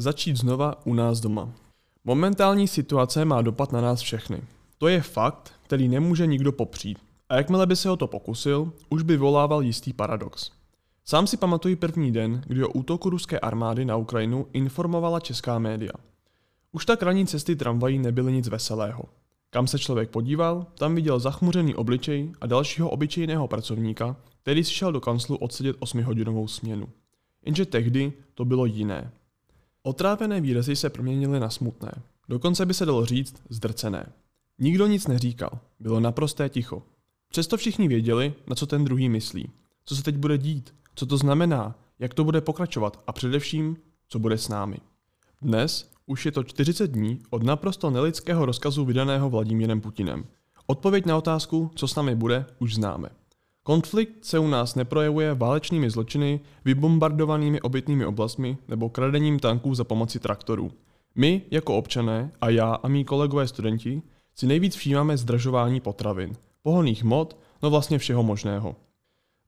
začít znova u nás doma. Momentální situace má dopad na nás všechny. To je fakt, který nemůže nikdo popřít. A jakmile by se o to pokusil, už by volával jistý paradox. Sám si pamatuji první den, kdy o útoku ruské armády na Ukrajinu informovala česká média. Už tak ranní cesty tramvají nebyly nic veselého. Kam se člověk podíval, tam viděl zachmuřený obličej a dalšího obyčejného pracovníka, který si šel do kanclu odsedět 8-hodinovou směnu. Jenže tehdy to bylo jiné. Otrávené výrazy se proměnily na smutné. Dokonce by se dalo říct zdrcené. Nikdo nic neříkal, bylo naprosté ticho. Přesto všichni věděli, na co ten druhý myslí, co se teď bude dít, co to znamená, jak to bude pokračovat a především, co bude s námi. Dnes už je to 40 dní od naprosto nelidského rozkazu vydaného Vladimírem Putinem. Odpověď na otázku, co s námi bude, už známe. Konflikt se u nás neprojevuje válečnými zločiny, vybombardovanými obytnými oblastmi nebo kradením tanků za pomoci traktorů. My, jako občané, a já a mý kolegové studenti, si nejvíc všímáme zdražování potravin, pohoných mod, no vlastně všeho možného.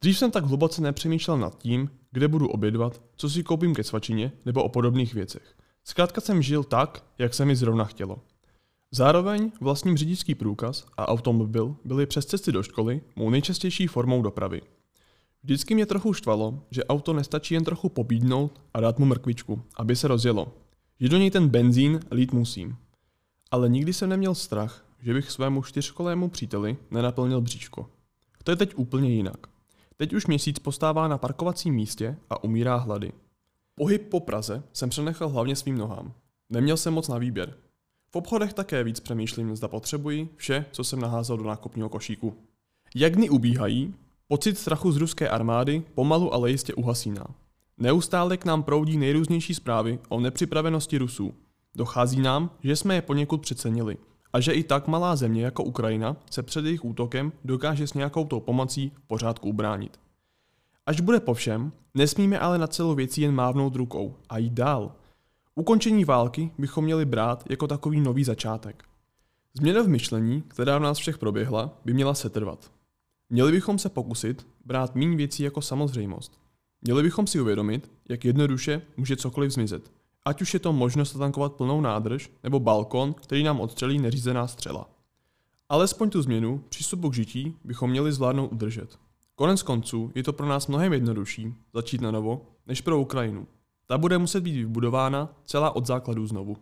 Dřív jsem tak hluboce nepřemýšlel nad tím, kde budu obědvat, co si koupím ke svačině nebo o podobných věcech. Zkrátka jsem žil tak, jak se mi zrovna chtělo. Zároveň vlastním řidičský průkaz a automobil byly přes cesty do školy mou nejčastější formou dopravy. Vždycky mě trochu štvalo, že auto nestačí jen trochu pobídnout a dát mu mrkvičku, aby se rozjelo. Že do něj ten benzín lít musím. Ale nikdy jsem neměl strach, že bych svému čtyřkolému příteli nenaplnil bříško. To je teď úplně jinak. Teď už měsíc postává na parkovacím místě a umírá hlady. Pohyb po Praze jsem přenechal hlavně svým nohám. Neměl jsem moc na výběr. V obchodech také víc přemýšlím, zda potřebuji vše, co jsem naházel do nákupního košíku. Jak dny ubíhají, pocit strachu z ruské armády pomalu ale jistě uhasíná. Neustále k nám proudí nejrůznější zprávy o nepřipravenosti Rusů. Dochází nám, že jsme je poněkud přecenili a že i tak malá země jako Ukrajina se před jejich útokem dokáže s nějakou tou pomocí v pořádku ubránit. Až bude po všem, nesmíme ale na celou věcí jen mávnout rukou a jít dál. Ukončení války bychom měli brát jako takový nový začátek. Změna v myšlení, která v nás všech proběhla, by měla setrvat. Měli bychom se pokusit brát méně věcí jako samozřejmost. Měli bychom si uvědomit, jak jednoduše může cokoliv zmizet. Ať už je to možnost zatankovat plnou nádrž, nebo balkon, který nám odstřelí neřízená střela. Alespoň tu změnu přístupu k žití bychom měli zvládnout udržet. Konec konců je to pro nás mnohem jednodušší začít na novo, než pro Ukrajinu. Ta bude muset být vybudována celá od základů znovu.